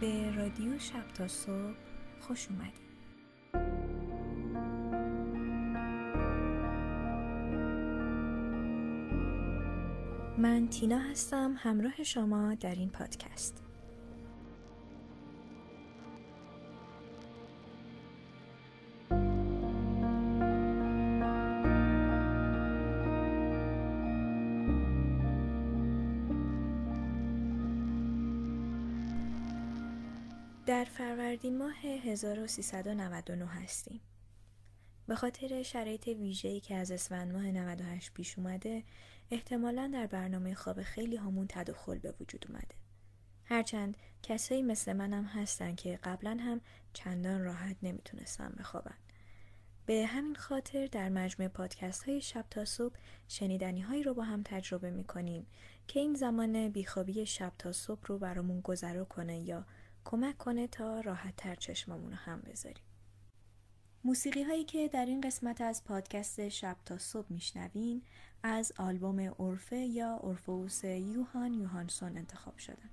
به رادیو شب تا صبح خوش اومدید. من تینا هستم همراه شما در این پادکست. فروردین ماه 1399 هستیم. به خاطر شرایط ویژه‌ای که از اسفند ماه 98 پیش اومده، احتمالا در برنامه خواب خیلی همون تداخل به وجود اومده. هرچند کسایی مثل منم هستن که قبلا هم چندان راحت نمی‌تونستن بخوابن. به همین خاطر در مجموع پادکست های شب تا صبح شنیدنی هایی رو با هم تجربه می‌کنیم که این زمان بیخوابی شب تا صبح رو برامون گذرا کنه یا کمک کنه تا راحت تر چشممون رو هم بذاریم. موسیقی هایی که در این قسمت از پادکست شب تا صبح میشنوین از آلبوم اورفه یا اورفوس یوهان یوهانسون انتخاب شدن.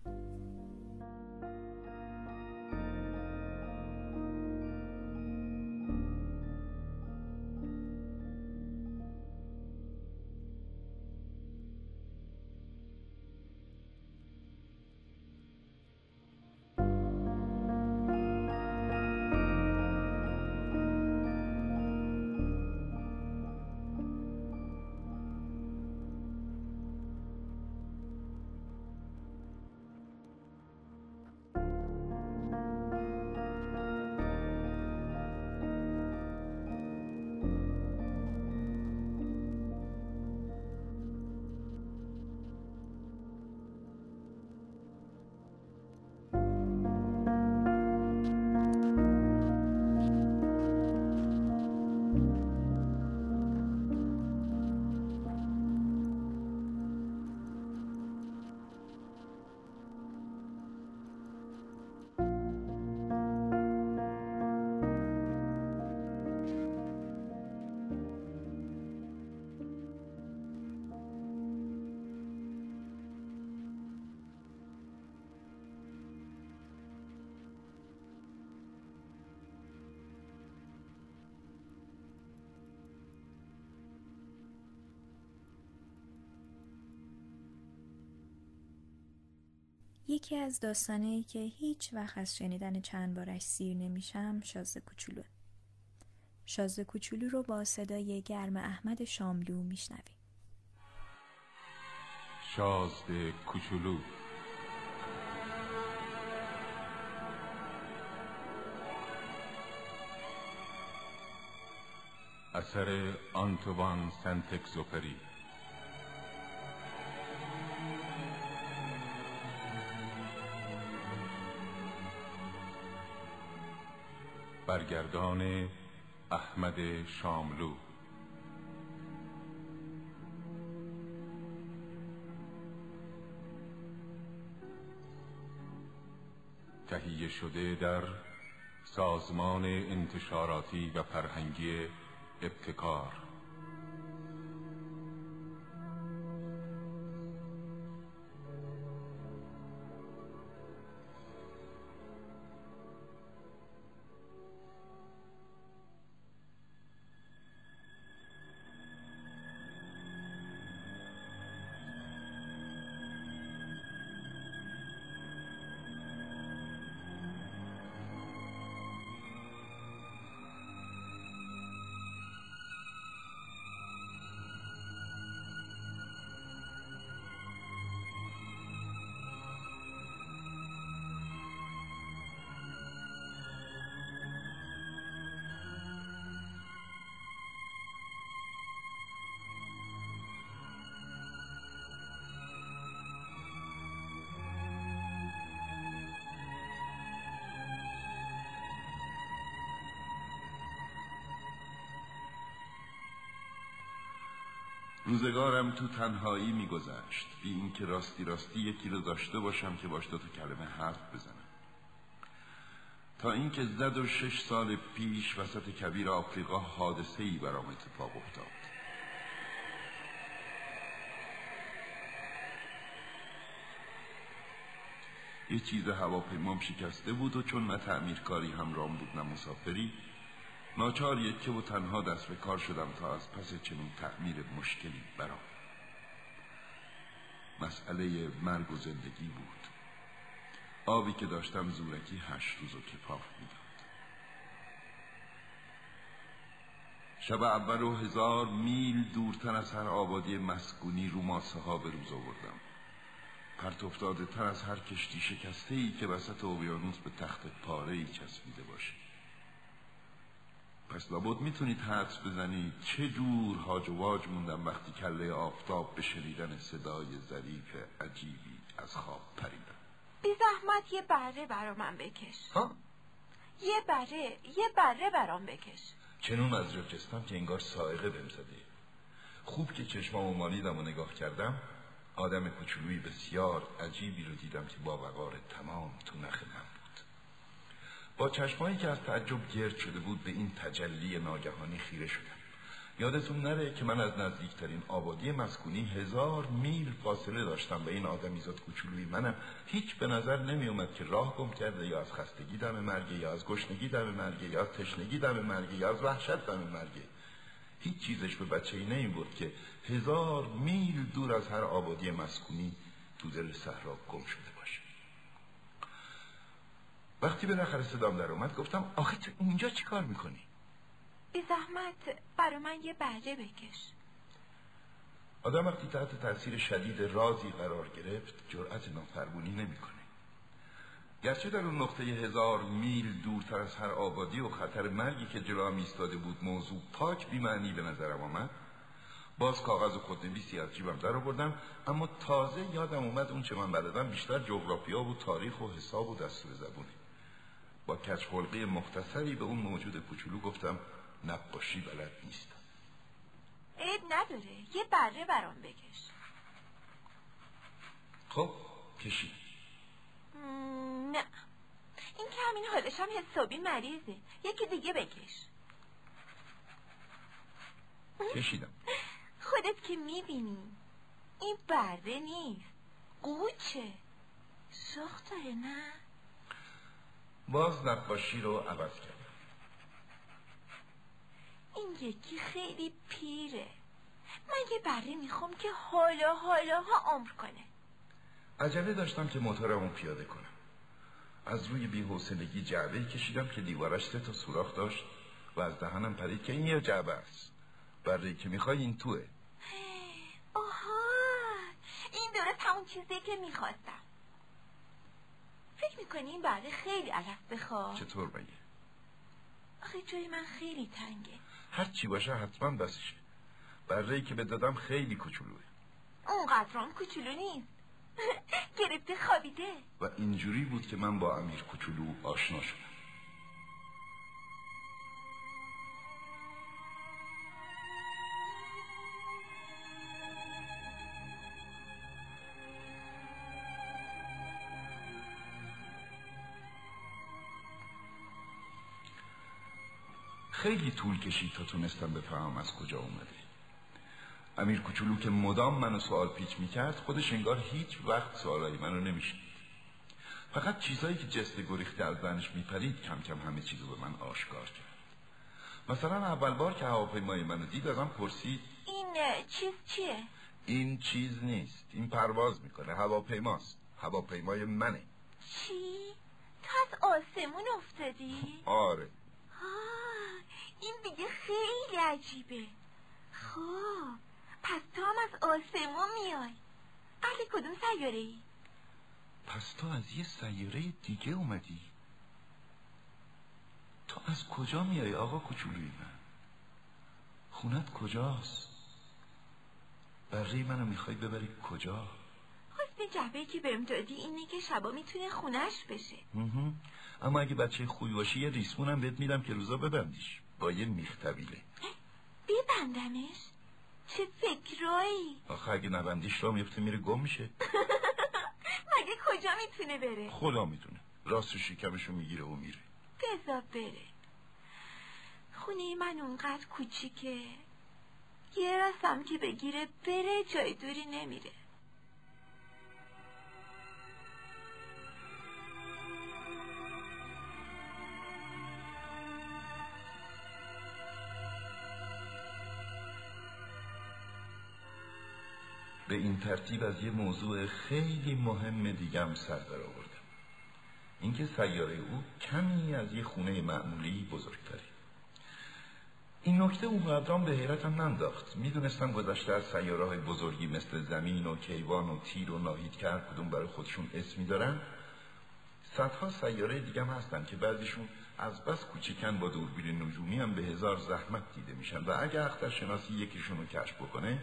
یکی از داستانه که هیچ وقت از شنیدن چند بارش سیر نمیشم شازده کوچولو. شازده کوچولو رو با صدای گرم احمد شاملو میشنویم شازده کوچولو. اثر آنتوان سنتکزوپری برگردان احمد شاملو. تهیه شده در سازمان انتشاراتی و فرهنگی ابتکار. روزگارم تو تنهایی میگذشت. بی اینکه راستی راستی یکی رو داشته باشم که باش دو تا کلمه حرف بزنم. تا اینکه زد و شش سال پیش وسط کبیر آفریقا حادثه ای برام اتفاق افتاد. یه چیز هواپیمام شکسته بود و چون نه تعمیرکاری همرام بود نه مسافری ناچار یکه و تنها دست به کار شدم تا از پس چنین تعمیر مشکلی برام. مسئله مرگ و زندگی بود. آبی که داشتم زورکی هشت روز و کپاف می‌داد. شب اول و هزار میل دورتر از هر آبادی مسکونی رو ماسه ها به روز آوردم. پرت افتاده تر از هر کشتی شکسته ای که وسط اقیانوس به تخت پاره ای چسبیده باشه. پس لابد می‌تونید حدس بزنید چه جور هاج و واج موندم وقتی کله آفتاب به شنیدن صدای ظریف عجیبی از خواب پریدم بی زحمت یه بره برا من بکش. ها؟ یه بره یه بره برام بکش. چنون از جستم که انگار سائقه بهم زده. خوب که چشمامو مالیدم و نگاه کردم آدم کوچولویی بسیار عجیبی رو دیدم که با وقار تمام تو نخ من. با چشمایی که از تعجب گرد شده بود به این تجلی ناگهانی خیره شدم. یادتون نره که من از نزدیکترین آبادی مسکونی هزار میل فاصله داشتم به این آدمیزاد کوچولوی منم هیچ به نظر نمی اومد که راه گم کرده یا از خستگی دم مرگه یا از گشنگی دم مرگه یا از تشنگی دم مرگه یا از وحشت دم مرگه هیچ چیزش به بچه ای نمی بود که هزار میل دور از هر آبادی مسکونی تو دل صحرا گم شده. وقتی به نخر صدام در اومد گفتم آخه تو اینجا چی کار می‌کنی؟ بی زحمت برا من یه بره بکش آدم وقتی تحت تاثیر شدید رازی قرار گرفت جرأت نافرمونی نمی‌کنه. گرچه در اون نقطه هزار میل دورتر از هر آبادی و خطر مرگی که جلو هم ایستاده بود موضوع پاک بیمعنی به نظرم آمد باز کاغذ و خودنویسی از جیبم در آوردم اما تازه یادم اومد اون چه من بلدم بیشتر جغرافیا و تاریخ و حساب و دستور زبونه با کچ خلقی مختصری به اون موجود کوچولو گفتم نقاشی بلد نیستم عیب نداره یه بره برام بکش. خب کشید مم، نه. این که همین حالش هم حسابی مریضه. یکی دیگه بکش. کشیدم. خودت که می‌بینی. این بره نیست. قوچه. سخت داره نه؟ باز نقاشی رو عوض کردم. این یکی خیلی پیره. من یه بره می‌خوام که حالا حالا ها عمر کنه. عجله داشتم که موتورمو پیاده کنم. از روی بی‌حوصلگی جعبه کشیدم که دیوارش تا سوراخ داشت و از دهنم پرید که این یه جعبه است. برای که می‌خوای این توه. آها. این درست همون چیزی که می‌خواستم. فکر می‌کنی این بره خیلی علف بخواد؟ چطور مگه؟ آخه جای من خیلی تنگه. هر چی باشه حتما بسشه بره که به دادم خیلی کوچولوه. اونقدرام کوچولو نیست. گرفته خوابیده. و اینجوری بود که من با امیر کوچولو آشنا شدم. خیلی طول کشید تا تونستم بفهمم از کجا اومده. امیر کوچولو که مدام منو سوال پیچ می‌کرد خودش انگار هیچ وقت سوالای منو نمیشنید. فقط چیزایی که جست گریخته از ذهنش میپرید کم کم همه چیزو به من آشکار کرد. مثلا اول بار که هواپیمای منو دید ازم پرسید این چیز چیه؟ این چیز نیست. این پرواز می‌کنه هواپیماست. هواپیمای منه. چی؟ تو از آسمون افتادی؟ آره. این دیگه خیلی عجیبه. خب پس تو هم از آسمون میای. اهل کدوم سیاره ای؟ پس تو از یه سیاره دیگه اومدی. تو از کجا میای آقا کوچولوی من؟ خونت کجاست؟ بره منو می‌خوای ببری کجا؟ حسن جعبه که بهم دادی اینه که شبا می‌تونه خونش بشه. اما اگه بچه خوبی باشی یه ریسمونم بهت میدم که روزا ببندیش. با یه میخ طویله ببندمش؟ چه فکرایی. آخه اگه نبندیش را میفته میره گم میشه. مگه کجا می‌تونه بره؟ خدا می‌دونه. راست شکمشو می‌گیره و میره. بزا بره. خونه من اونقدر کوچیکه. یه راستم که بگیره بره جای دوری نمیره. به این ترتیب از یه موضوع خیلی مهم دیگم سر در آوردم. اینکه سیاره او کمی از یه خونه معمولی بزرگتره. این نکته اون قدران به حیرتم ننداخت. می‌دونستم گذشته از سیاره های بزرگی مثل زمین و کیوان و تیر و ناهید کرد کدوم برای خودشون اسمی دارن صدها سیاره دیگه هم هستن که بعضیشون از بس کوچکن با دوربین نجومی هم به هزار زحمت دیده میشن و اگه اخترشناسی یکیشون رو کشف بکنه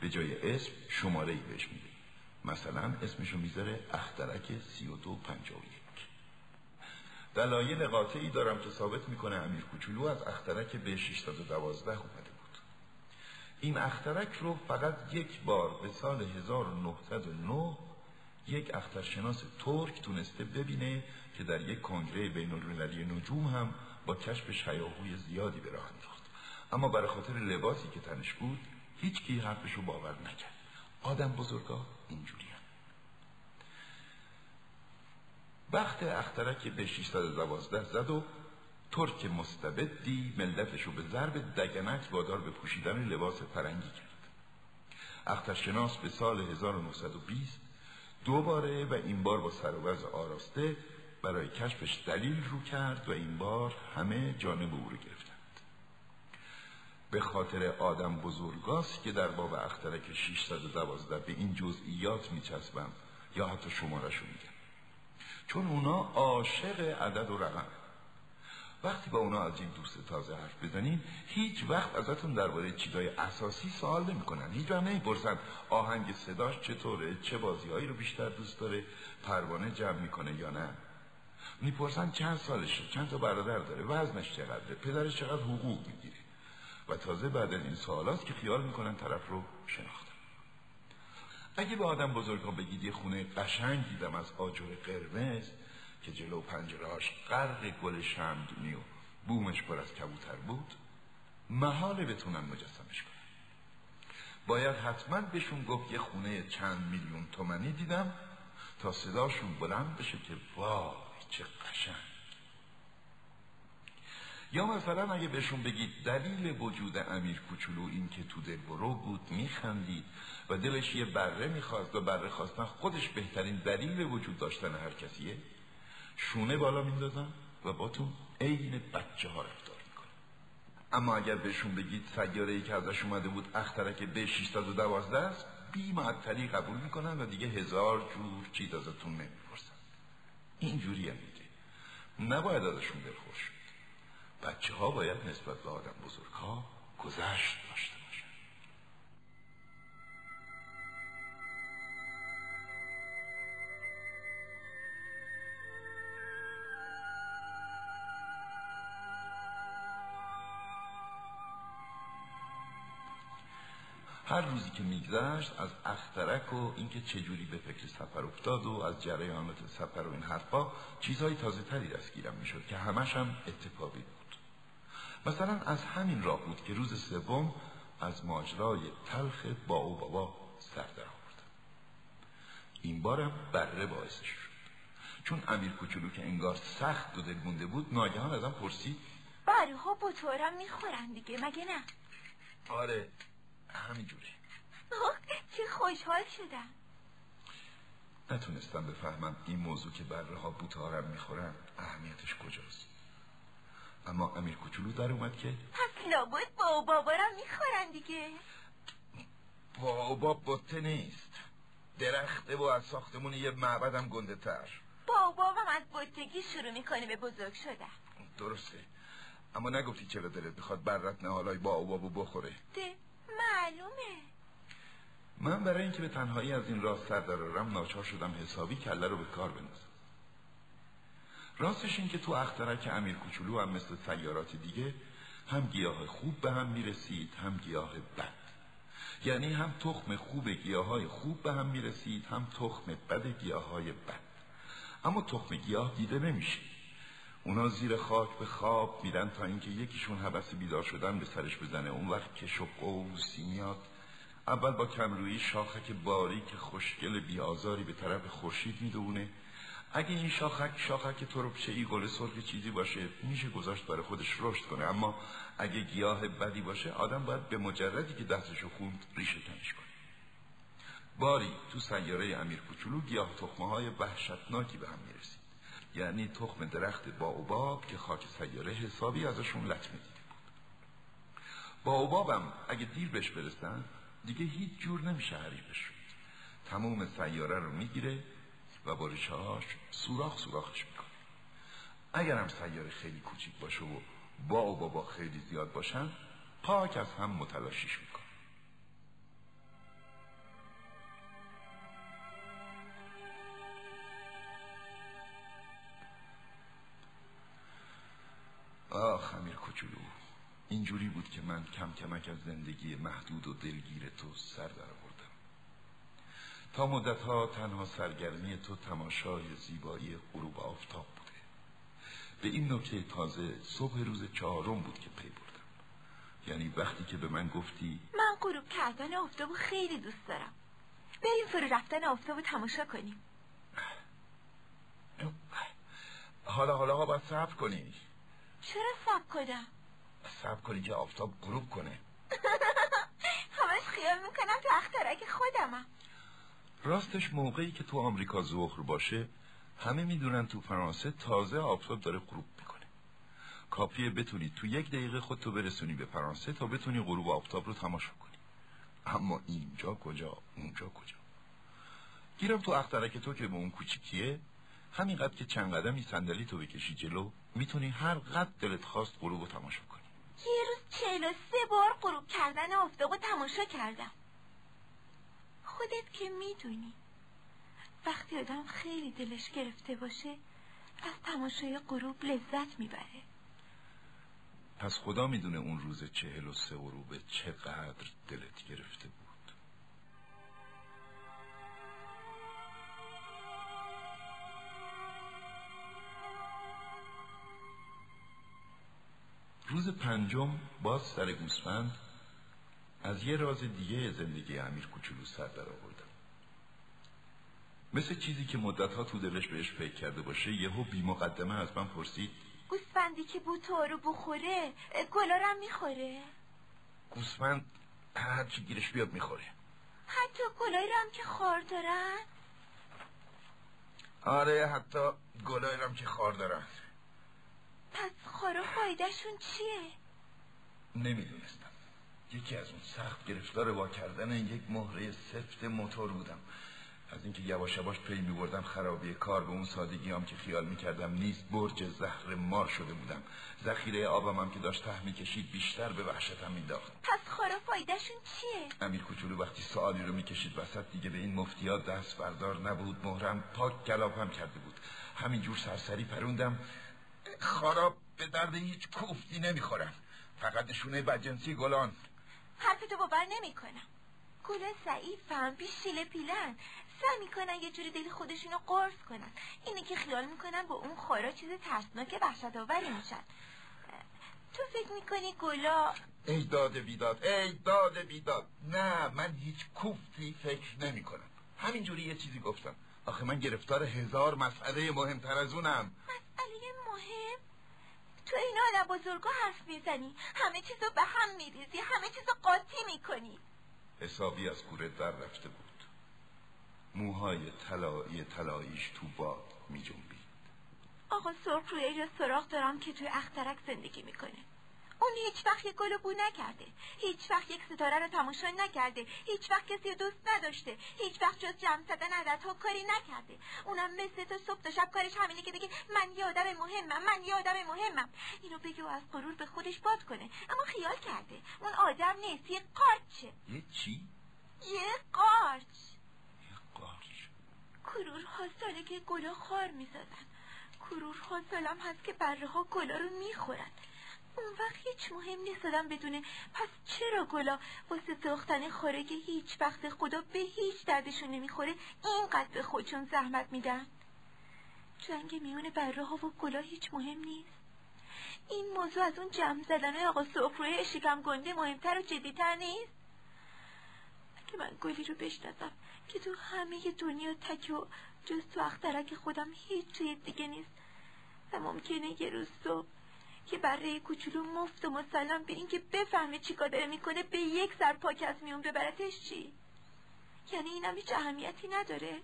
به جای اسم شماره ای بهش میده. مثلا اسمشو می‌ذاره اخترک سی و دو یک. دلایل قاطعی دارم که ثابت می‌کنه امیر کوچولو از اخترک به 612 اومده بود. این اخترک رو فقط یک بار به سال 1909 یک اخترشناس ترک تونسته ببینه که در یک کنگره بین المللی نجوم هم با کشف هیاهوی زیادی به راه انداخت. اما برای خاطر لباسی که تنش بود هیچ کی حرفش رو باور نکرد. آدم بزرگا اینجوری هم. وقت اخترک به 612 زد و ترک مستبدی ملتش رو به ضرب دگنک وادار به پوشیدن لباس فرنگی کرد. اخترشناس به سال 1920 دوباره و این بار با سر و آراسته برای کشفش دلیل رو کرد و این بار همه جانب او رو گرفتند به خاطر آدم بزرگاست که در باب اخترک 612 به این جزئیات میچسبم یا حتی شمارش میگم. چون اونا عاشق عدد و رقم. وقتی با اونا از این دوست تازه حرف بزنین هیچ وقت ازتون درباره چیزای اساسی سوال نمی‌کنن. هیچ وقت نمی‌پرسن آهنگ صداش چطوره چه بازیهایی رو بیشتر دوست داره پروانه جمع می‌کنه یا نه. می‌پرسن چند سالشه چند تا برادر داره وزنش چقدره پدرش چقدر حقوق می‌گیره و تازه بعد از این سوالات که خیال می‌کنن طرف رو شناختن اگه به آدم بزرگ ها بگید یه خونه قشنگ دیدم از آجر قرمز که جلو پنجرهاش غرق گل شمدونی و بومش پر از کبوتر بود محاله بتونن مجسمش کنن. باید حتما بهشون گفت یه خونه چند میلیون تومنی دیدم تا صداشون بلند بشه که وای چه قشنگ. یا مثلا اگه بهشون بگید دلیل وجود امیر کوچولو این که تو دل برو بود میخندید و دلش یه بره می‌خواست و بره خواستن خودش بهترین دلیل وجود داشتن هر کسیه. شونه بالا میندازن و با تو عین بچه ها رفتار می‌کنن اما اگر بهشون بگید سیاره ای که ازش اومده بود اخترک به 612 است بی معطلی قبول می‌کنن و دیگه هزار جور چیز ازتون نمی‌پرسن. اینجوری هم میگه. نباید ازشون دلخور شد بچه ها باید نسبت به آدم بزرگ ها گذشت داشته هر روزی که میگذشت از اخترک و اینکه چجوری به فکر سفر افتاد و از جریانات سفر و این حرفا چیزهای تازه تری دستگیرم می‌شد که همش هم اتفاقی بود. مثلا از همین راه بود که روز سوم از ماجرای تلخ با او بابا سر در آوردم این بارم بره باعثش شد. چون امیر کوچولو که انگار سخت و دل مونده بود ناگهان ازم پرسید. بره ها بطورم می‌خورن دیگه مگه نه؟ آره همینجوری چه خوشحال شدم. نتونستم بفهمم این موضوع که بره ها بوتارم می‌خورن اهمیتش کجاست. اما امیر کوچولو در اومد که پس لابد با بابارم می‌خورن دیگه. بابا بطه نیست. درخته و از ساختمون یه معبدم گنده تر. بابام از بطگی شروع می‌کنه به بزرگ شدن. درسته. اما نگفتی چرا دلت بخواد برت نهالای با بابو بخوره؟ ده معلومه. من برای اینکه به تنهایی از این راست سر درارم ناچار شدم حسابی کله رو به کار بندازم. راستش این که تو اخترک امیر کوچولو هم مثل سیارات دیگه هم گیاه خوب به هم می‌رسید هم گیاه بد. یعنی هم تخم خوب گیاه های خوب به هم می‌رسید هم تخم بد گیاه های بد. اما تخم گیاه دیده نمیشه. اونا زیر خاک به خواب میرن تا اینکه یکیشون حبس بیدار شدن به سرش بزنه. اون وقت که و قوسی میاد. اول با کمرویی شاخک باریک خوشگل بیازاری به طرف خورشید می‌دونه اگه این شاخک شاخک تربچه ای گل سرخ چیزی باشه میشه گذاشت برای خودش رشد کنه. اما اگه گیاه بدی باشه آدم باید به مجردی که دستشو خوند ریشه کنش کنه. باری تو سیاره امیر کوچولو گیاه تخمه های وحشتناکی به هم می‌رسید. یعنی تخم درخت باوباب که خاک سیاره حسابی ازشون لطمه دیده بود. باوبابم اگه دیر بهش برسن دیگه هیچ جور نمیشه حریفش تموم سیاره رو می‌گیره و با ریشه سوراخ سوراخش می‌کنه. اگرم سیاره خیلی کوچیک باشه و با و بابا خیلی زیاد باشن پاک از هم متلاشیش می‌کنه. آه امیر کوچولو اینجوری بود که من کم کمک از زندگی محدود و دلگیر تو سر آوردم تا مدت ها تنها سرگرمی تو تماشای زیبایی غروب آفتاب بوده. به این نکته تازه صبح روز چهارم بود که پی بردم. یعنی وقتی که به من گفتی من غروب کردن آفتابو خیلی دوست دارم. بریم فرو رفتن آفتابو تماشا کنیم. حالا حالا باید صبر کنی. چرا سب کنم؟ صبر کنی که آفتاب غروب کنه. همش خیال می‌کنم تو اخترک خودمم. راستش موقعی که تو آمریکا ظهر باشه همه می‌دونن تو فرانسه تازه آفتاب داره غروب می‌کنه. کافیه بتونی تو یک دقیقه خودتو برسونی به فرانسه تا بتونی غروب آفتاب رو تماشا کنی. اما اینجا کجا؟ اونجا کجا؟ گیرم تو اخترک تو که به اون کوچیکیه همینقدر که چند قدمی صندلی تو بکشی جلو می‌تونی هر قد دلت خواست غروب رو تماشا کنی. یه روز چهل سه بار غروب کردن آفتاب رو تماشا کردم. خودت که می‌دونی. وقتی آدم خیلی دلش گرفته باشه از تماشای غروب لذت می‌بره. پس خدا می‌دونه اون روز چهل و سه غروبه چقدر دلت گرفته بود. روز پنجم باز سر گوسفند از یه راز دیگه زندگی امیر کوچولو سر در آوردم. مثل چیزی که مدتها تو دلش بهش فکر کرده باشه یهو بی مقدمه از من پرسید گوسفندی که بوتا رو بخوره گلارم می‌خوره؟ گوسفند هر چی گیرش بیاد می‌خوره. حتی گلایی هم که خار دارن؟ آره حتی گلایی هم که خار دارن. پس خارا فایدهشون چیه؟ نمی‌دونستم. یکی از اون سخت گرفتار وا کردن یک مهره سفت موتور بودم. از اینکه یواش یواش پی میبردم خرابی کار به اون سادگی هم که خیال می‌کردم نیست برج زهر مار شده بودم. ذخیره آبم هم که داشت ته می‌کشید بیشتر به وحشتم مینداخت پس خارا فایدهشون چیه؟ امیر کوچولو وقتی سوالی رو می‌کشید وسط دیگه به این مفتیات دست بردار نبود مهرم پاک گلاپم کرده بود. همینجور سرسری پروندم. خارا به درد هیچ کوفتی نمی‌خورن فقط نشونه بدجنسی گلان. حرفتو باور نمی‌کنم. گلا ضعیفم بی شیله پیلن. سعی می‌کنن یه جوری دل خودشونو قرص کنن. اینه که خیال می‌کنن با اون خارا چیز ترسناک وحشت آوری میشن. تو فکر می‌کنی گلا ای داد بیداد ای داد بیداد. نه من هیچ کوفتی فکر نمی کنم همینجوری یه چیزی گفتم. آخه من گرفتار هزار مسئله مهمتر از اونم. مسئله مهم؟ تو این آدم بزرگا حرف می‌زنی. همه چیزو به هم میریزی. همه چیزو قاطی می‌کنی. حسابی از کوره در رفته بود. موهای طلایی طلاییش تو باد می جنبید آقا سرخ روی یه سراغ دارم که توی اخترک زندگی می‌کنه اون هیچ وقت یک گل بو نکرده. هیچ وقت یک ستاره رو تماشا نکرده. هیچ وقت کسی دوست نداشته. هیچ وقت جز جمع زدن عددها کاری نکرده. اونم مثل تو صبح تا شب کارش همینه که بگه من یه آدم مهمم من یه آدم مهمم. اینو بگه و از غرور به خودش باد کنه. اما خیال کرده. اون آدم نیست یه قارچه. یه چی؟ یه قارچ. یه قارچ. کرورها ساله که گلا خار می‌زدن. کرورها سالم هست که بره ها گلا رو می‌خورن. اون وقت هیچ مهم نیست آدم بدونه پس چرا گلا واسه ساختن خاره که هیچ وقت خدا به هیچ دردشون نمی‌خوره اینقدر به خودشون زحمت میدن؟ جنگ میون بره ها و گلا هیچ مهم نیست. این موضوع از اون جمع زدن آقا سفروی شکم گنده مهمتر و جدیتر نیست؟ که من گلی رو بشناسم که تو همه دنیا تک و جز تو اخترک خودم هیچ توی دیگه نیست. و ممکنه یه روز صبح که برای کوچولو مفت و مسلم به اینکه بفهمه چی داره می‌کنه به یک سر پاک از میون ببرتش چی؟ یعنی اینم هیچ اهمیتی نداره.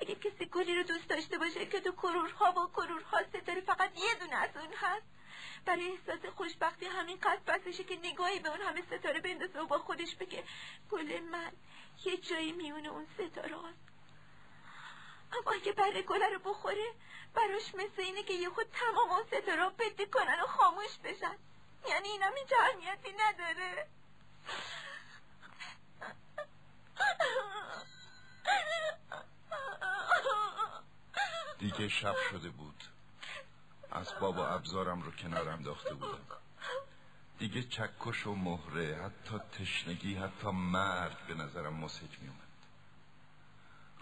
اگه کسی گلی رو دوست داشته باشه که تو کرورها و کرورها ستاره فقط یه دونه از اون هست. برای احساس خوشبختی همین قد بسشه که نگاهی به اون همه ستاره بندازه و با خودش بگه گل من یه جایی میونه اون ستاره. هست اما اگه بره گله رو بخوره براش مثل اینه که یه خود تمام اون ستاره بدی کنن و خاموش بشن. یعنی اینا هیچ اهمیتی نداره. دیگه شب شده بود. اسباب و ابزارم رو کنار انداخته بودم. دیگه چکش و مهره حتی تشنگی حتی مرگ به نظرم مسک می اومد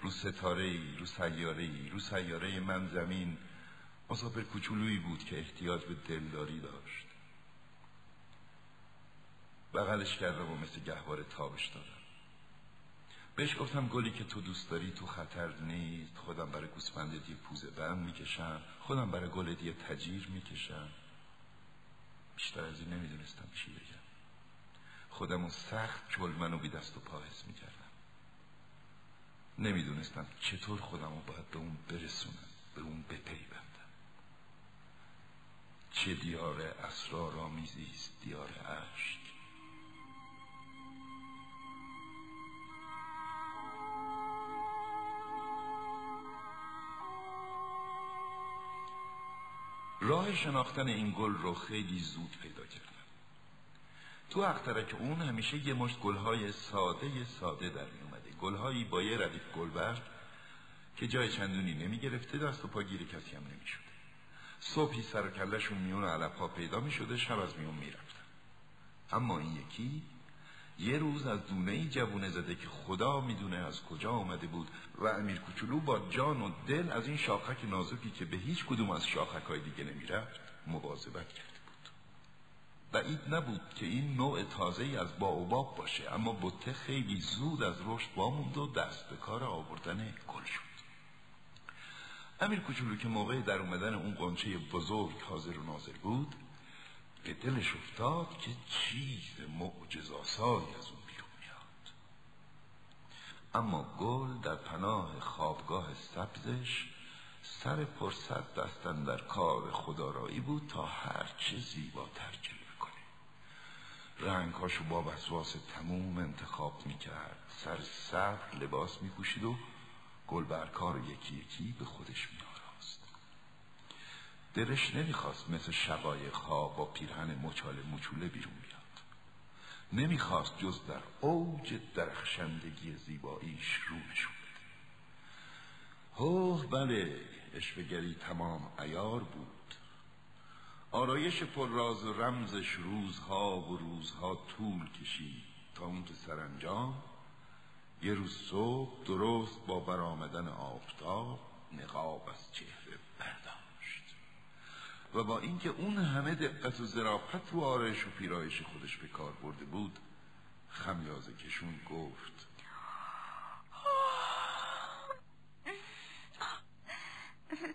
رو ستاره ای رو سیاره ای رو سیاره من زمین مسافر کوچولویی بود که احتیاج به دلداری داشت. بغلش کردم و مثل گهواره تابش دادم. بهش گفتم گلی که تو دوست داری تو خطر نیست. خودم برای گوسفند دی پوزه بند می‌کشم. خودم برای گل دی تجیر می‌کشم. بیشتر از این نمی‌دونستم چی بگم. خودمو سخت چلمن و بی دست و پا حس می‌کردم. نمی‌دونستم چطور خودمو باید به اون برسونم به اون بپیوندم. چه دیار اسرارآمیزی است دیار عشق. راه شناختن این گل رو خیلی زود پیدا کردم. تو اخترک اون همیشه یه مشت گلهای ساده ساده در می اومده گلهایی با یه ردیف گلبرگ که جای چندونی نمی گرفته دست و پا گیر کسی هم نمی شده صبحی سر و کلشون میون علف ها پیدا می شده شب از میون می رفتن. اما این یکی یه روز از دونه ای جوونه زده که خدا می‌دونه از کجا آمده بود و امیر کوچولو با جان و دل از این شاخک نازکی که به هیچ کدوم از شاخک های دیگه نمی‌رفت مواظبت بود بعید نبود که این نوع تازه ای از باوباب باشه اما بته خیلی زود از رشد واموند و دست به کار آوردن گل شد. امیر کوچولو که موقع در اومدن اون قنچه بزرگ حاضر و ناظر بود به دلش افتاد که چیز معجزاسایی از اون بیرون میاد. اما گل در پناه خوابگاه سبزش سر پرصد دستن در کار خدارایی بود تا هرچه زیباتر کنه رنگهاشو با وسواس تموم انتخاب می‌کرد. سر صبر لباس میپوشید و گل برکار یکی یکی به خودش میاد دلش نمی‌خواست مثل شقایق ها با پیرهن مچاله مچوله بیرون بیاد. نمی‌خواست جز در اوج درخشندگی زیباییش رو نشون بده. هوه بله اشوگری تمام ایار بود. آرایش پر راز و رمزش روزها و روزها طول کشید تا اون که سرانجام یه روز صبح درست با برآمدن آفتاب نقاب از چهره برداشت و با اینکه اون همه دقت و ظرافت رو آرایش و پیرایش خودش به کار برده بود خمیازه کشون گفت.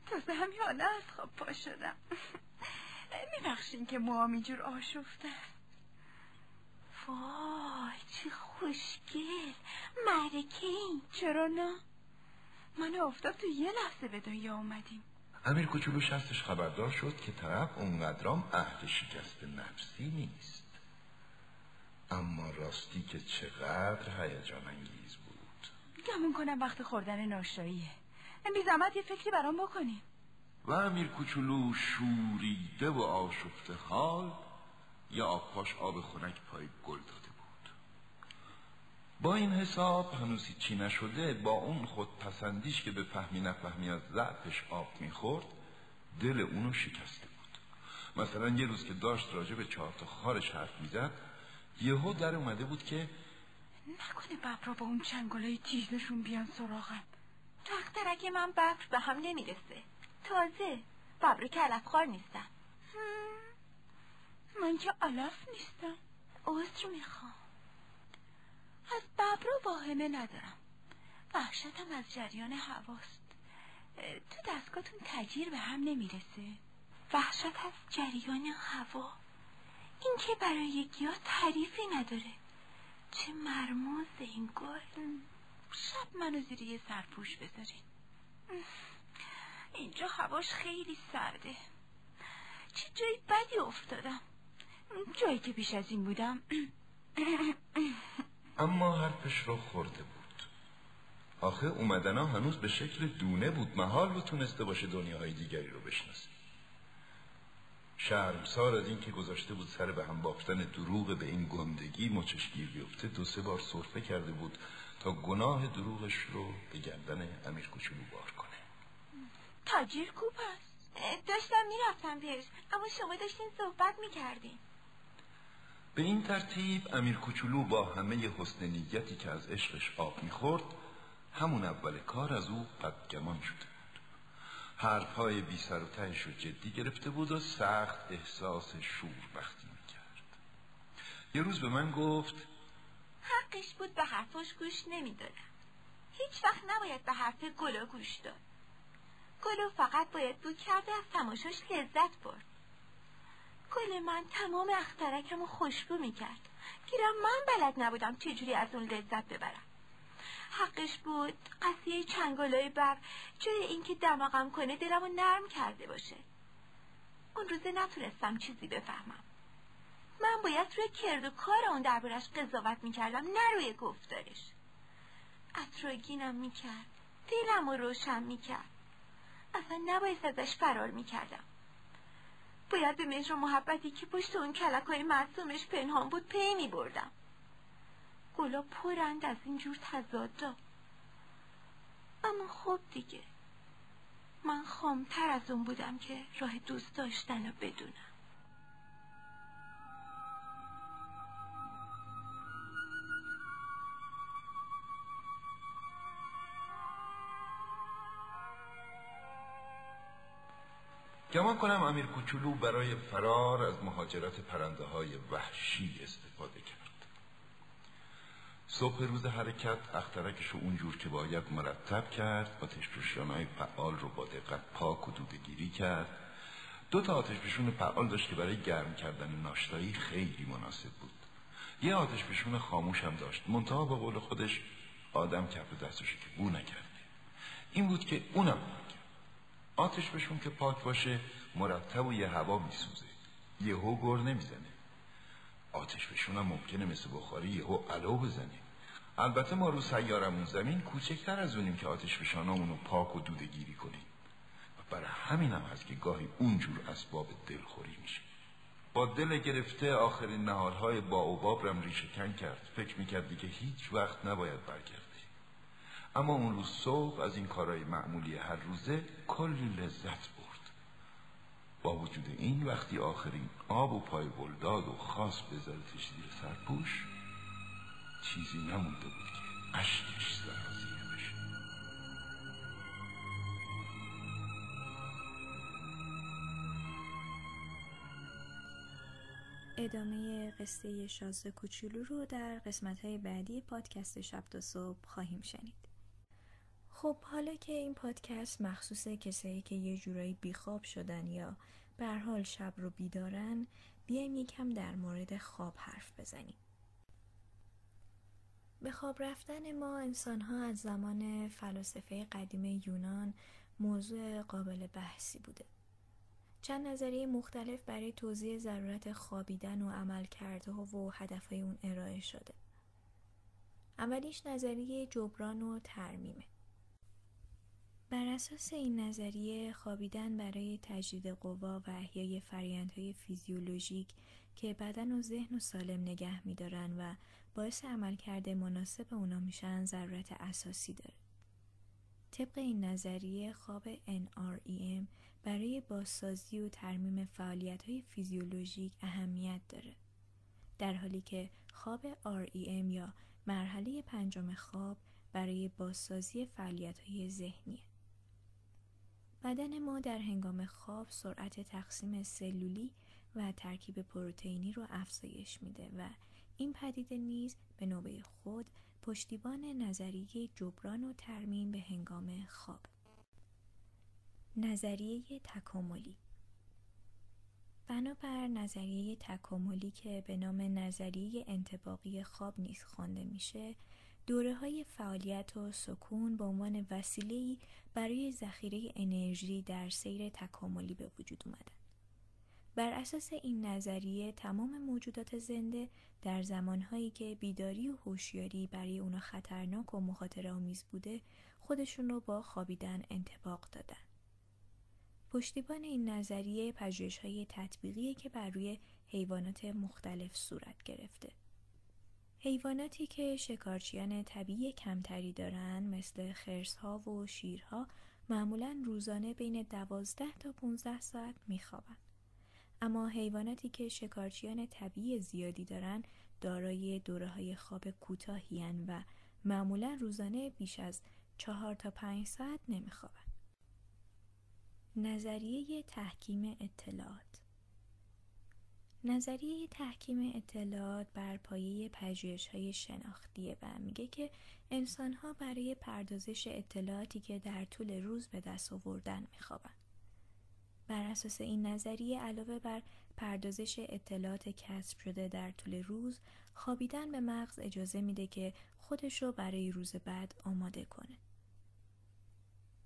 تازه همین حالا از خواب پا شدم. میبخشین که موام اینجور آشفته وای چه خوشگل. مرکه این چرا نه؟ من افتاد تو یه لحظه به دنیا اومدیم. امیر کوچولو شستش خبردار شد که طرف اونقدرام اهل شکست نفسی نیست. اما راستی که چقدر هیجان انگیز بود. گمون کنم وقت خوردن ناشاییه بی زحمت یه فکری برام بکنیم. و امیر کوچولو شوریده و آشفته حال یا آبپاش آب خنک پای گل داده با این حساب هنوزی چی نشده با اون خود پسندیش که به فهمی نفهمی از ضعفش آب می‌خورد دل اونو شکسته بود. مثلا یه روز که داشت راجع به چهار تا خارش حرف می‌زد یهو در اومده بود که نکنه ببرا با اون چنگلای تیزشون بیان سراغم. تخترک من ببر به هم نمی‌رسه. تازه. ببر که علف خار نیستم من که علف نیستم. عذر می‌خوام. از ببرا واهمه ندارم. وحشتم از جریان هواست. تو دستگاهتون تجیر به هم نمی‌رسه. وحشت از جریان هوا. این که برای گیاه تعریفی نداره. چه مرموز این گل. شب منو زیر یه سرپوش بذارین. اینجا هواش خیلی سرده. چه جایی بدی افتادم؟ جایی که بیش از این بودم. اما حرفش رو خورده بود. آخه اومدنا هنوز به شکل دونه بود. محال رو تونسته باشه دنیاهای دیگری رو بشناسه شرمسار از این که گذاشته بود سر به هم بافتن دروغ به این گندگی مچشگیر بیفته دو سه بار صرفه کرده بود تا گناه دروغش رو به گردن امیر کوچولو تاجیر کوپ هست داشتم می‌رفتم پیش اما شما داشتین صحبت می‌کردین. به این ترتیب امیر کوچولو با همه حسن نیتی که از عشقش آب می‌خورد همون اول کار از او بدگمان شده بود حرفهای بی سر و تهش رو جدی گرفته بود و سخت احساس شور بختی می‌کرد. یه روز به من گفت حقش بود به حرفاش گوش نمی‌دادم. هیچ وقت نباید به حرف گلا گوش داد. گلو فقط باید بود کرده از تماشاش لذت برد. گل من تمام اخترکم رو خوشبو می‌کرد. گیرم من بلد نبودم چجوری از اون لذت ببرم. حقش بود قصیه چنگالای بر جای اینکه دماغم کنه دلم رو نرم کرده باشه. اون روزه نتونستم چیزی بفهمم. من باید روی کرد و کار اون دربارش قضاوت می‌کردم نه روی گفتارش. اطراگینم می‌کرد. دلم رو روشن می‌کرد. اصلا نباید ازش فرار می‌کردم. باید به مهر و محبتی که پشت اون کلک های معصومش پنهان بود پی می بردم گلا پرند از اینجور تضادا اما خب دیگه. من خامتر از اون بودم که راه دوست داشتن رو بدونم. گمان کنم امیر کوچولو برای فرار از مهاجرت پرنده های وحشی استفاده کرد. صبح روز حرکت اخترکش رو اونجور که باید مرتب کرد آتش های فعال رو با دقت پاک و دودگیری کرد. دو تا آتش فعال داشت که برای گرم کردن ناشتایی خیلی مناسب بود. یه آتش خاموش هم داشت. منتها به قول خودش آدم کف دستش که بو نکرده. این بود که اونم آتش بشون که پاک باشه مرتب و یه هوا میسوزه. یهو گر نمی‌زنه. آتش بشون هم ممکنه مثل بخاری یهو علو بزنه. البته ما رو سیارمون زمین کوچکتر از اونیم که آتش بشانامون رو پاک و دوده گیری کنیم. و برای همین هم هست که گاهی اونجور اسباب دلخوری میشه. با دل گرفته آخرین نهالهای با اوباب رم ریشه کن کرد. فکر می‌کردی که هیچ وقت نباید برگرد. اما اون روز صبح از این کارهای معمولی هر روزه کلی لذت برد. با وجود این وقتی آخرین آب و پای بلداد و خاص بذارتش زیر سرپوش چیزی نمونده بود که اشکش سرازیره بشه. ادامه قصه شازده کوچولو رو در قسمت های بعدی پادکست شب تا صبح خواهیم شنید. خب حالا که این پادکست مخصوص کسایی که یه جورایی بیخواب شدن یا به حال شب رو بیدارن بیایم یکم در مورد خواب حرف بزنیم. به خواب رفتن ما انسان ها از زمان فلاسفه قدیم یونان موضوع قابل بحثی بوده. چند نظریه مختلف برای توضیح ضرورت خوابیدن و عمل کرده و هدفهای اون ارائه شده. اولیش نظریه جبران و ترمیمه. بر اساس این نظریه خوابیدن برای تجدید قوا و احیای فرایندهای فیزیولوژیک که بدن و ذهن و سالم نگه میدارن و باعث عملکرد مناسب اونا میشن ضرورت اساسی داره. طبق این نظریه خواب NREM برای بازسازی و ترمیم فعالیت های فیزیولوژیک اهمیت داره. در حالی که خواب REM یا مرحله پنجم خواب برای بازسازی فعالیت های ذهنیه. بدن ما در هنگام خواب سرعت تقسیم سلولی و ترکیب پروتئینی رو افزایش میده و این پدیده نیز به نوبه خود پشتیبان نظریه جبران و ترمیم به هنگام خواب. نظریه تکاملی. بنابر نظریه تکاملی که به نام نظریه انتباقی خواب نیز خوانده میشه دوره های فعالیت و سکون به عنوان وسیله‌ای برای ذخیره انرژی در سیر تکاملی به وجود اومدن. بر اساس این نظریه تمام موجودات زنده در زمانهایی که بیداری و هوشیاری برای اونا خطرناک و مخاطره آمیز بوده خودشون رو با خوابیدن انتباق دادن. پشتیبان این نظریه پژوهش های تطبیقی که بر روی حیوانات مختلف صورت گرفته. حیواناتی که شکارچیان طبیعی کمتری دارن مثل خرسها و شیرها معمولا روزانه بین دوازده تا 15 ساعت میخوابند. اما حیواناتی که شکارچیان طبیعی زیادی دارن دارای دوره های خواب کوتاهی و معمولا روزانه بیش از چهار تا پنج ساعت نمیخوابند. نظریه تحکیم اطلاعات نظریه تحکیم اطلاعات بر پایه پژوهش های شناختیه و میگه که انسان ها برای پردازش اطلاعاتی که در طول روز به دست آوردن میخوابند. بر اساس این نظریه علاوه بر پردازش اطلاعات کسب شده در طول روز خوابیدن به مغز اجازه میده که خودش رو برای روز بعد آماده کنه.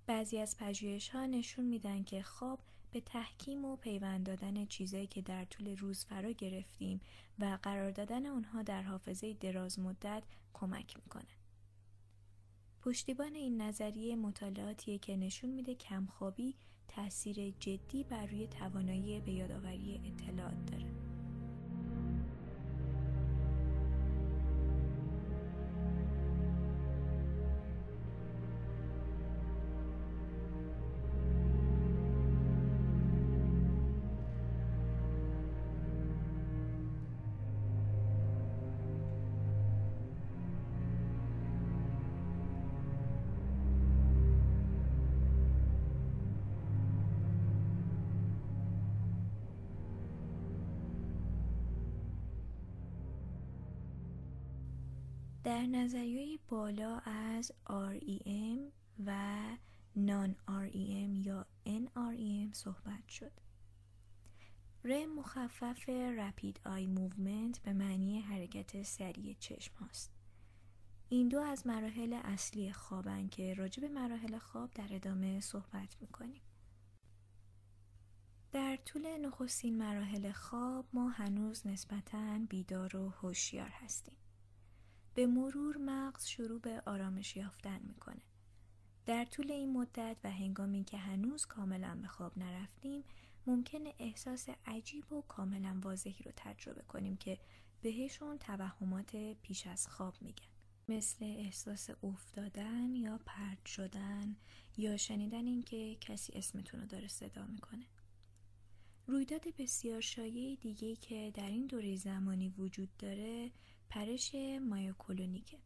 بعضی از پژوهش ها نشون میدن که خواب به تحکیم و پیوند دادن چیزایی که در طول روز فرا گرفتیم و قرار دادن اونها در حافظه دراز مدت کمک می‌کنه. پشتیبان این نظریه مطالعاتیه که نشون میده کمخوابی تاثیر جدی بر روی توانایی به یادآوری اطلاعات داره. در نظریه بالا از REM و non REM یا NREM صحبت شد. REM مخفف rapid eye movement به معنی حرکت سریع چشم هاست. این دو از مراحل اصلی خوابن که راجع به مراحل خواب در ادامه صحبت می‌کنیم. در طول نخستین مراحل خواب ما هنوز نسبتاً بیدار و هوشیار هستیم. به مرور مغز شروع به آرامش یافتن می‌کنه. در طول این مدت و هنگامی که هنوز کاملا به خواب نرفتیم ممکنه احساس عجیب و کاملا واضحی رو تجربه کنیم که بهشون توهمات پیش از خواب میگن مثل احساس افتادن یا پرد شدن یا شنیدن اینکه کسی اسمتون رو داره صدا می‌کنه رویداد بسیار شایع دیگه که در این دوره زمانی وجود داره پرش مایوکولونیکه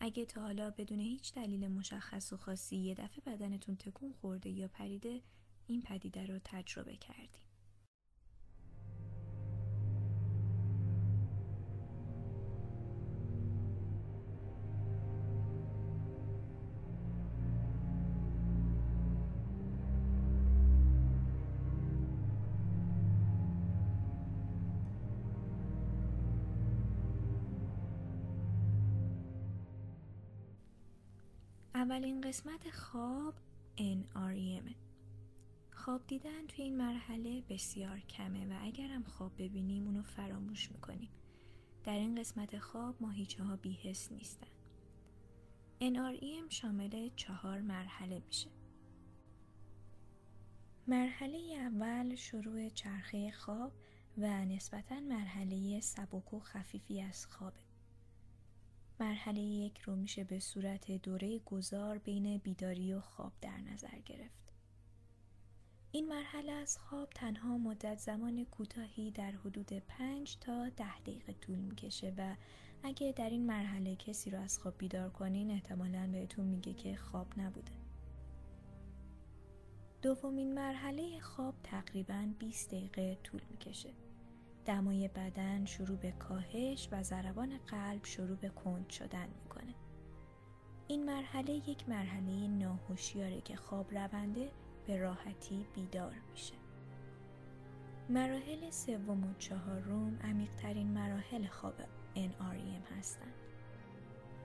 اگه تا حالا بدون هیچ دلیل مشخص و خاصی یه دفعه بدنتون تکون خورده یا پریده این پدیده رو تجربه کردیم. اولین قسمت خواب NREM خواب دیدن توی این مرحله بسیار کمه و اگرم خواب ببینیم اونو فراموش می‌کنیم. در این قسمت خواب ماهیچه ها بیهس نیستن. NREM شامل چهار مرحله میشه. مرحله اول شروع چرخه خواب و نسبتا مرحله سبک و خفیفی از خوابه. مرحله یک رو میشه به صورت دوره گذار بین بیداری و خواب در نظر گرفت. این مرحله از خواب تنها مدت زمان کوتاهی در حدود 5 تا 10 دقیقه طول می‌کشه و اگه در این مرحله کسی رو از خواب بیدار کنین احتمالا بهتون میگه که خواب نبوده. دومین مرحله خواب تقریبا 20 دقیقه طول می‌کشه. دمای بدن شروع به کاهش و ضربان قلب شروع به کند شدن می‌کنه. این مرحله یک مرحله ناهوشیاره که خواب رونده به راحتی بیدار میشه. مراحل سوم و چهارم عمیقترین مراحل خواب NREM هستند.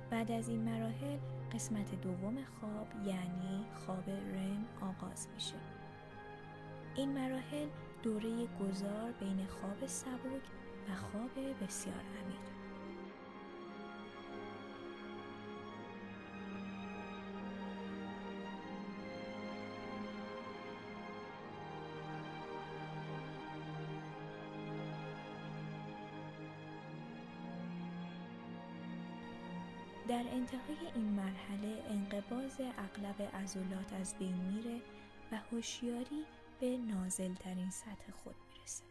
بعد از این مراحل قسمت دوم خواب یعنی خواب رم آغاز میشه. این مراحل دوره گذار بین خواب سبک و خواب بسیار عمیق. در انتهای این مرحله انقباز اغلب عضلات از بین میره و هوشیاری به نازلترین سطح خود می‌رسه.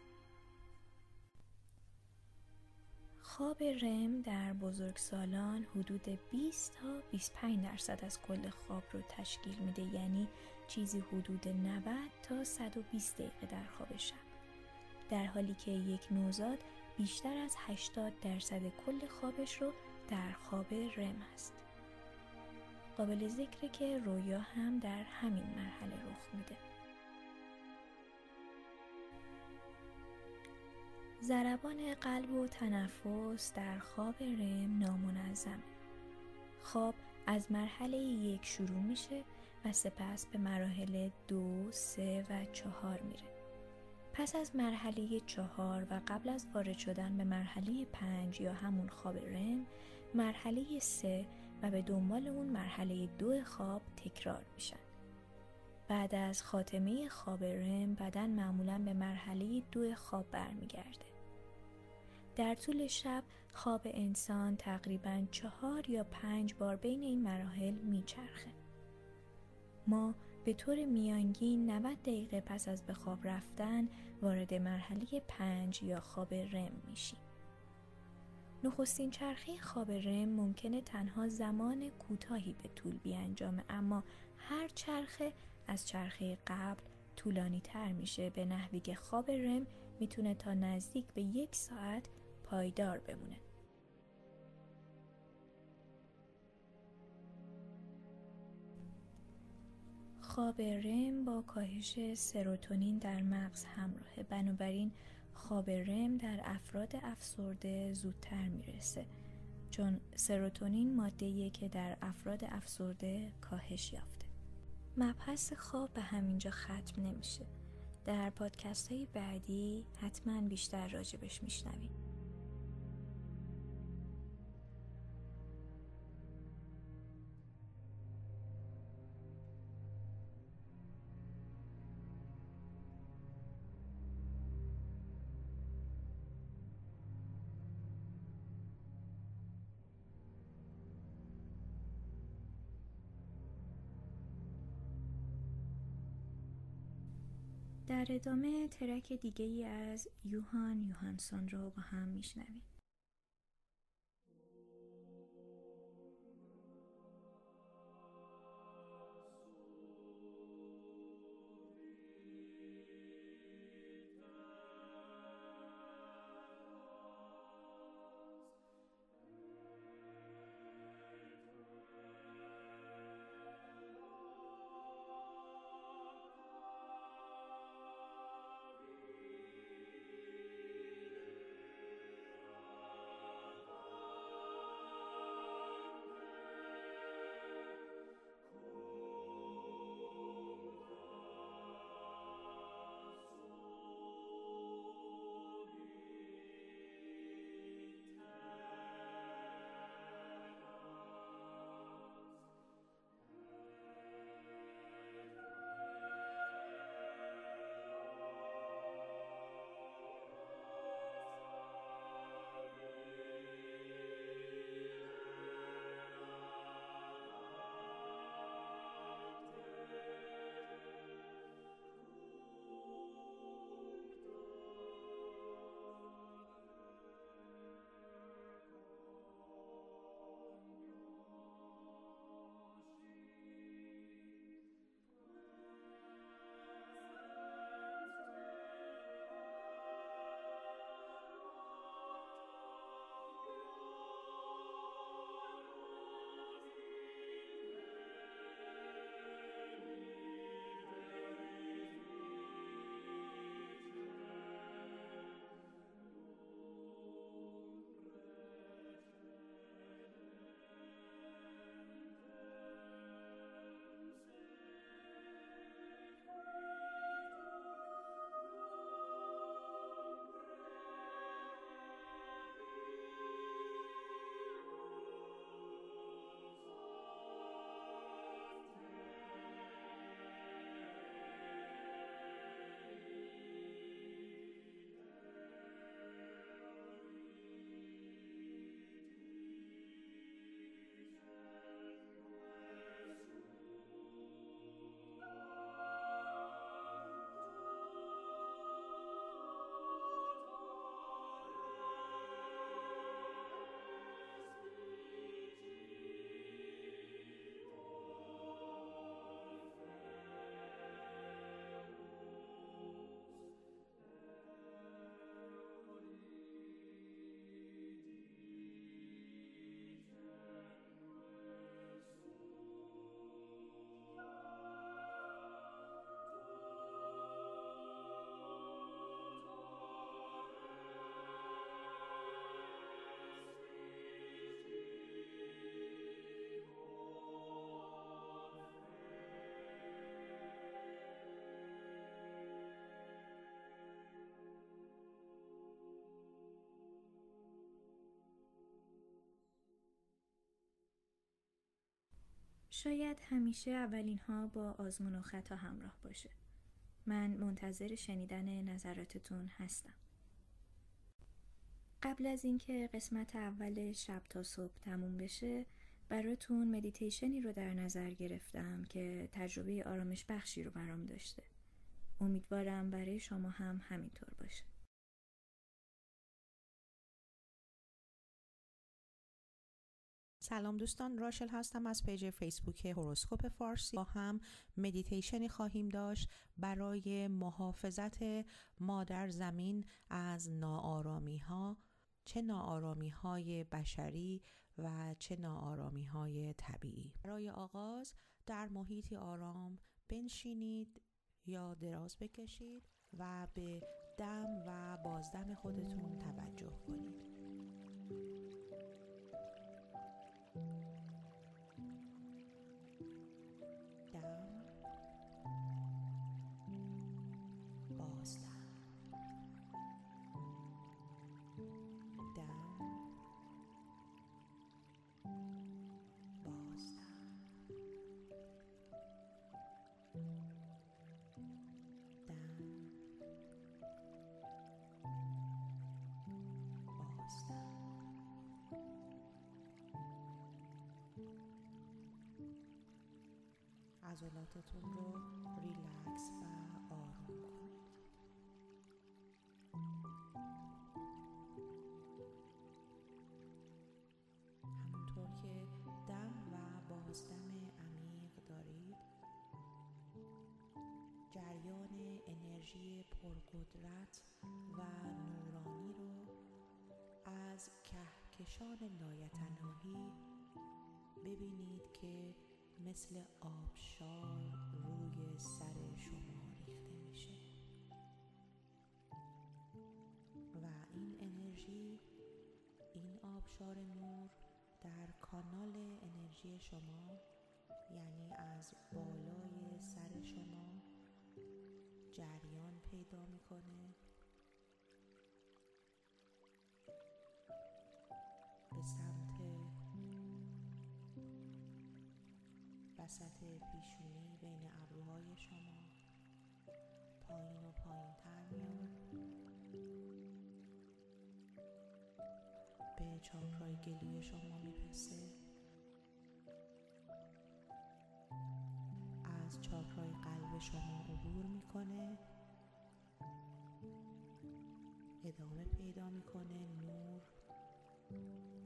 خواب رم در بزرگسالان حدود 20 تا 25 درصد از کل خواب رو تشکیل میده یعنی چیزی حدود 90 تا 120 دقیقه در خواب شب در حالی که یک نوزاد بیشتر از 80 درصد کل خوابش رو در خواب رم است. قابل ذکره که رویا هم در همین مرحله رخ میده. ضربان قلب و تنفس در خواب رم نامنظم. خواب از مرحله یک شروع میشه و سپس به مراحل دو، سه و چهار میره. پس از مرحله چهار و قبل از وارد شدن به مرحله پنج یا همون خواب رم مرحله سه و به دنبال اون مرحله دو خواب تکرار میشن. بعد از خاتمه خواب رم بدن معمولا به مرحله دو خواب برمیگرده. در طول شب خواب انسان تقریبا چهار یا پنج بار بین این مراحل میچرخه. ما به طور میانگین 90 دقیقه پس از به خواب رفتن وارد مرحله پنج یا خواب رم میشیم. نخستین چرخه خواب رم ممکنه تنها زمان کوتاهی به طول بیانجامه اما هر چرخه از چرخه قبل طولانی تر میشه به نحوی که خواب رم می‌تونه تا نزدیک به یک ساعت پایدار بمونه. خواب رم با کاهش سروتونین در مغز همراهه بنابراین خواب رم در افراد افسرده زودتر می‌رسه چون سروتونین ماده که در افراد افسرده کاهش یافته. مبحث خواب به همینجا ختم نمیشه. در پادکست های بعدی حتما بیشتر راجبش میشنویم. در ادامه ترک دیگه ای از یوهان یوهانسون رو با هم میشنویم. شاید همیشه اولین ها با آزمون و خطا همراه باشه. من منتظر شنیدن نظراتتون هستم. قبل از اینکه قسمت اول شب تا صبح تموم بشه براتون مدیتیشنی رو در نظر گرفتم که تجربه آرامش بخشی رو برام داشته. امیدوارم برای شما هم همینطور باشه. سلام دوستان راشل هستم از page فیسبوک هوروسکوپ فارسی. با هم مدیتیشنی خواهیم داشت برای محافظت مادر زمین از ناآرامی ها چه ناآرامی های بشری و چه ناآرامی های طبیعی. برای آغاز در محیطی آرام بنشینید یا دراز بکشید و به دم و بازدم خودتون توجه کنید. عضلاتتون رو ریلکس و آروم کنید. که دم و بازدم عمیق دارید جریان انرژی پرقدرت و نورانی رو از کهکشان لایتناهی ببینید که مثل آبشار روی سر شما ریخته میشه. و این انرژی این آبشار نور در کانال انرژی شما یعنی از بالای سر شما جریان پیدا می‌کنه. وسط پیشونی بین ابروهای شما. پایین و پایین تر میاد به چاکرای گلوی شما می‌رسه. از چاکرای قلب شما عبور می‌کنه. ادامه پیدا می‌کنه. نور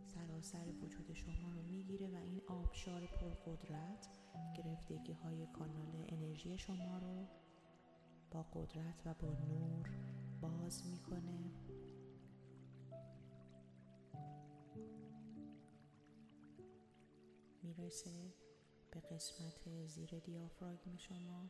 سراسر وجود شما رو می‌گیره و این آبشار پرقدرت گرفتگی های کانال انرژی شما رو. با قدرت و با نور باز می‌کنه. می‌رسه به قسمت زیر دیافراگم شما.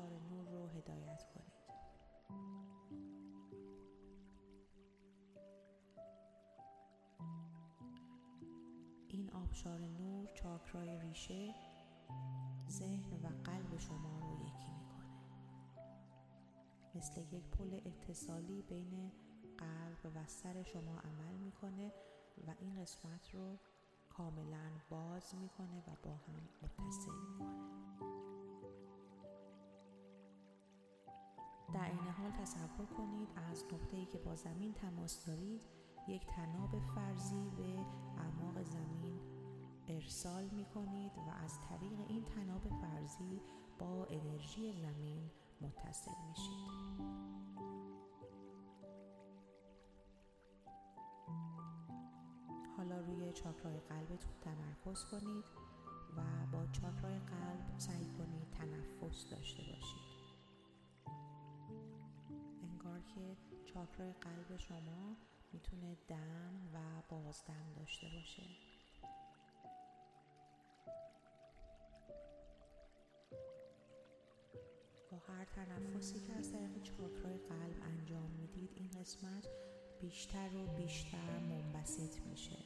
نور رو هدایت کنید. این آبشار نور چاکرای ریشه ذهن و قلب شما رو یکی می‌کنه. مثل یک پل اتصالی بین قلب و سر شما عمل می‌کنه و این قسمت رو کاملا باز می‌کنه و با هم متصل می‌کنه. در این حال تصور کنید از نقطه‌ای که با زمین تماس دارید یک تناب فرضی به اعماق زمین ارسال می کنید و از طریق این تناب فرضی با انرژی زمین متصل میشید. حالا روی چاکرای قلبتون تمرکز کنید و با چاکرای قلب سعی کنید تنفس داشته باشید که چاکرای قلب شما می‌تونه دم و بازدم داشته باشه. با هر تنفسی که از طریق چاکرای قلب انجام می‌دید این قسمت بیشتر و بیشتر منبسط میشه.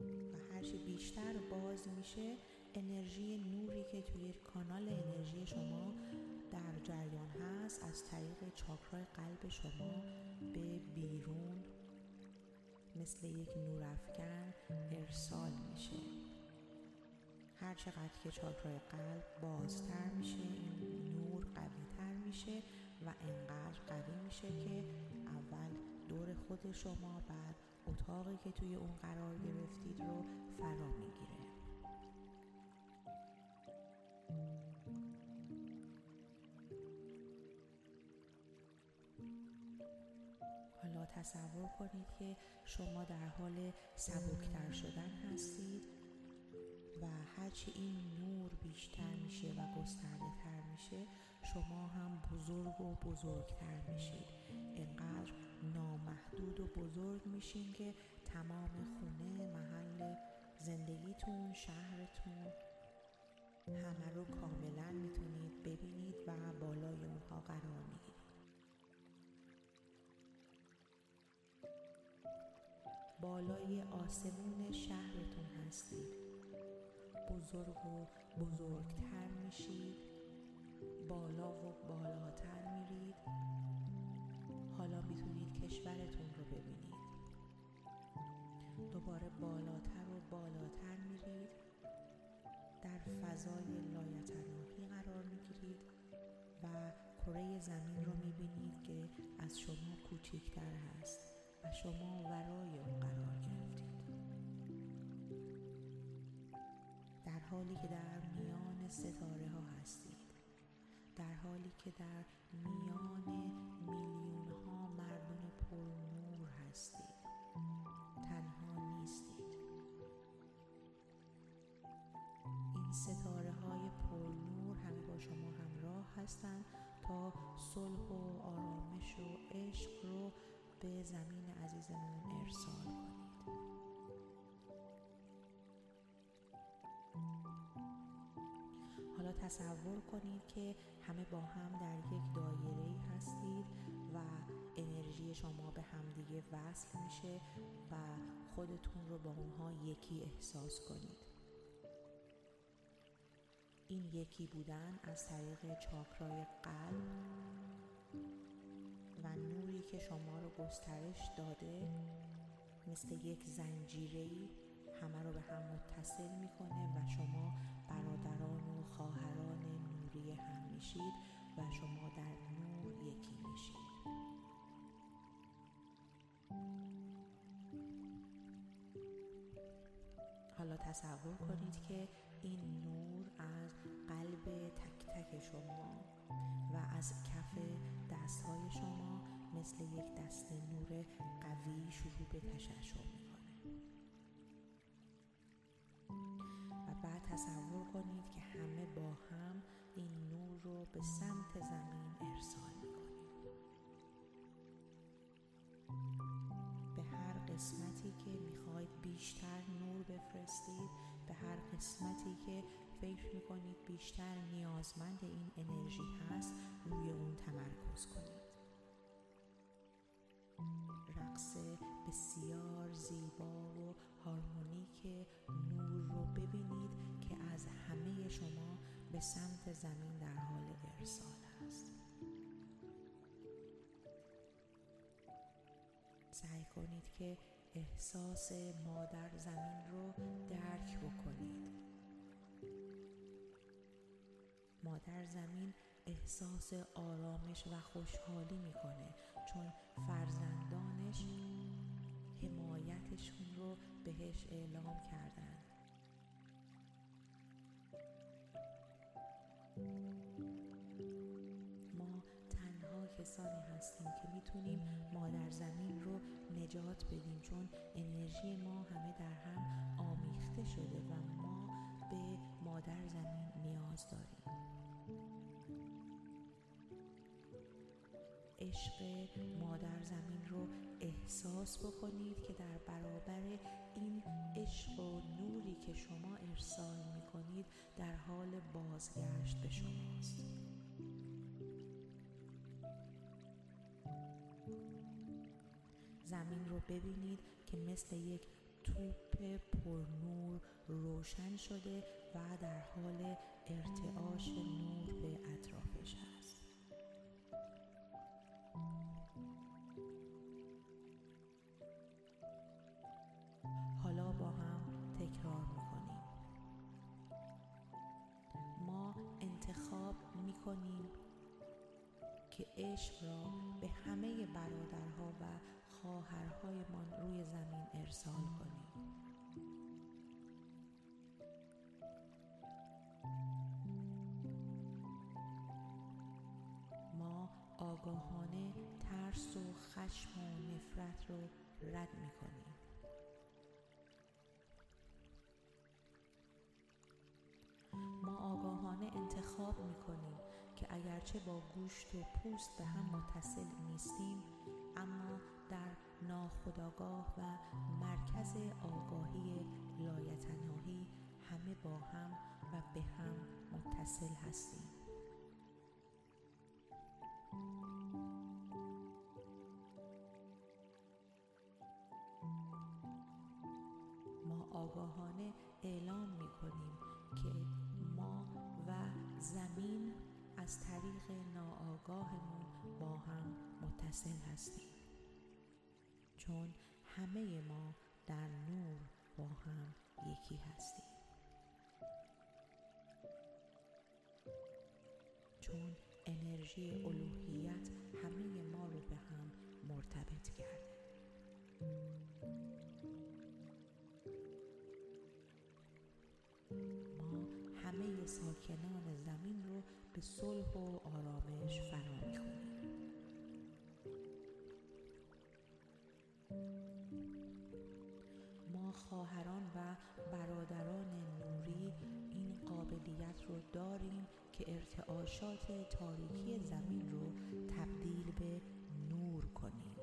و هرچی بیشتر باز میشه انرژی نوری که توی کانال انرژی شما در جریان هست از طریق چاکرای قلب شما به بیرون مثل یک نورافکن ارسال میشه. هر چقدر که چاکرای قلب بازتر میشه این نور قوی تر میشه و انقدر قوی میشه که اول دور خود شما بعد اتاقی که توی اون قرار گرفتید رو فرا می‌گیره. تصور کنید که شما در حال سبکتر شدن هستید و هرچی این نور بیشتر میشه و گسترده تر میشه شما هم بزرگ و بزرگتر میشید. انقدر نامحدود و بزرگ میشین که تمام خونه محل زندگیتون شهرتون همه رو کاملا می‌تونید ببینید و بالای اونها قرار می‌گیرید. بالای آسمون شهرتون هستید. بزرگ و بزرگتر میشید. بالا و بالاتر میرید. حالا می‌تونید کشورتون رو ببینید. دوباره بالاتر و بالاتر میرید. در فضای لایتناهی قرار می‌گیرید و کره زمین رو می‌بینید که از شما شما ورای اون قرار گرفتید. در حالی که در میان ستاره ها هستید در حالی که در میان میلیون ها مردم پرنور هستید تنها نیستید. این ستاره های پرنور همه با شما همراه هستند تا صلح و آرامش و عشق رو به زمین عزیزمون ارسال کنید. حالا تصور کنید که همه با هم در یک دایره هستید و انرژی شما به همدیگه وصل میشه و خودتون رو با اونها یکی احساس کنید. این یکی بودن از طریق چاکرای قلب و نوری که شما رو گسترش داده مثل یک زنجیره همه رو به هم متصل می‌کنه و شما برادران و خواهران نوری هم میشید و شما در نور یکی میشید. حالا تصور کنید که این نور از قلب تک تک شما و از کف دستهای شما مثل یک دست نور قوی شروع به تشعشع می‌کنه. و بعد تصور کنید که همه با هم این نور رو به سمت زمین ارسال می‌کنید. به هر قسمتی که می‌خواید بیشتر نور بفرستید به هر قسمتی که فکر می‌کنید بیشتر نیازمند این انرژی هست روی اون تمرکز کنید. رقص بسیار زیبا و هارمونیک نور رو ببینید که از همه شما به سمت زمین در حال ارسال است. سعی کنید که احساس مادر زمین رو درک بکنید. مادر زمین احساس آرامش و خوشحالی می‌کنه چون فرزندانش حمایتشون رو بهش اعلام کردن. ما تنها کسانی هستیم که می‌تونیم مادر زمین رو نجات بدیم چون انرژی ما همه در هم آمیخته شده و ما به مادر زمین نیاز داریم. عشق مادر زمین رو احساس بکنید که در برابر این عشق و نوری که شما ارسال می کنید در حال بازگشت به شماست. زمین رو ببینید که مثل یک توپ پرنور روشن شده و در حال ارتعاش نور به اطرافش است می‌کنیم که عشق را به همه برادرها و خواهرهایمان روی زمین ارسال کنیم. ما آگاهانه ترس و خشم و نفرت رو رد می‌کنیم. ما آگاهانه انتخاب می‌کنیم. که اگرچه با گوشت و پوست به هم متصل نیستیم اما در ناخداگاه و مرکز آگاهی لایتناهی همه با هم و به هم متصل هستیم. ما آگاهانه اعلام می کنیم از طریق ناآگاهمون با هم متصل هستیم. چون همه ما در نور با هم یکی هستیم. چون انرژی الوهیت همه به صلح و آرامش فرا می‌خونیم ما خواهران و برادران نوری این قابلیت رو داریم که ارتعاشات تاریکی زمین رو تبدیل به نور کنیم.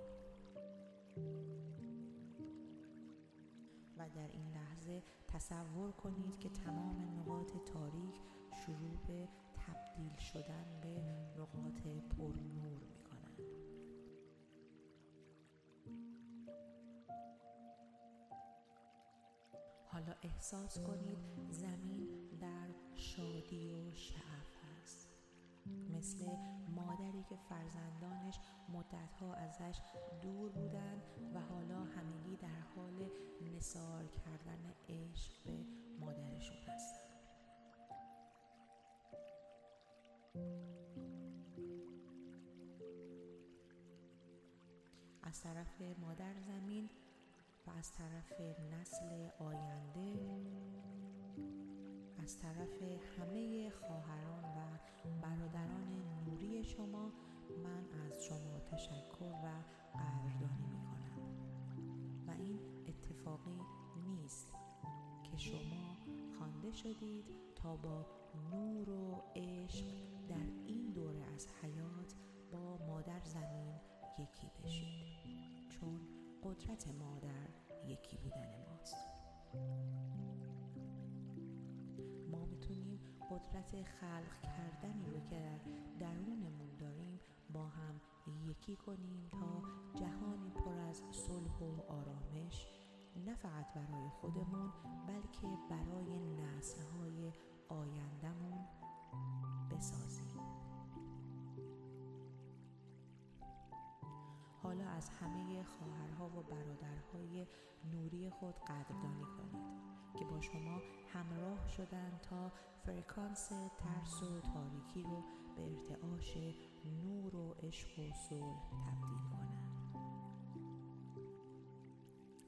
و در این لحظه تصور کنید که تمام نقاط تاریک شروع به تبدیل شدن به نقاط پرنور می کنند. حالا احساس کنید زمین در شادی و شعف است مثل مادری که فرزندانش مدتها ازش دور بودند و حالا همگی در حال نثار کردن عشق به مادرشون هستند از طرف مادر زمین و از طرف نسل آینده از طرف همه خواهران و برادران نوری شما من از شما تشکر و قدردانی می کنم و این اتفاقی نیست که شما خوانده شدید تا با نور و عشق در این دوره از حیات با مادر زمین یکی بشید چون قدرت مادر یکی بودن ماست. ما می‌تونیم قدرت خلق کردنی رو که در درونمون داریم با هم یکی کنیم تا جهانی پر از صلح و آرامش نه فقط برای خودمون بلکه برای نسلهای آیندهمون. بسازیم. حالا از همه خواهرها و برادرهای نوری خود قدردانی کنید که با شما همراه شدن تا فرکانس ترس و تاریکی رو به ارتعاش نور و عشق و صلح تبدیل کنند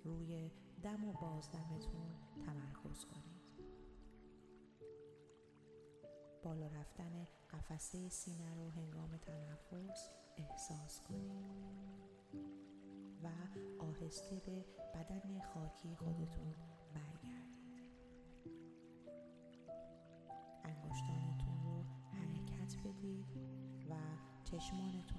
روی دم و بازدمتون تمرکز کنید. بالا رفتن قفسه سینه رو هنگام تنفس احساس کنید و آهسته به بدن خاکی خودتون برگردید. انگشتانتون رو حرکت بدید و چشمانتون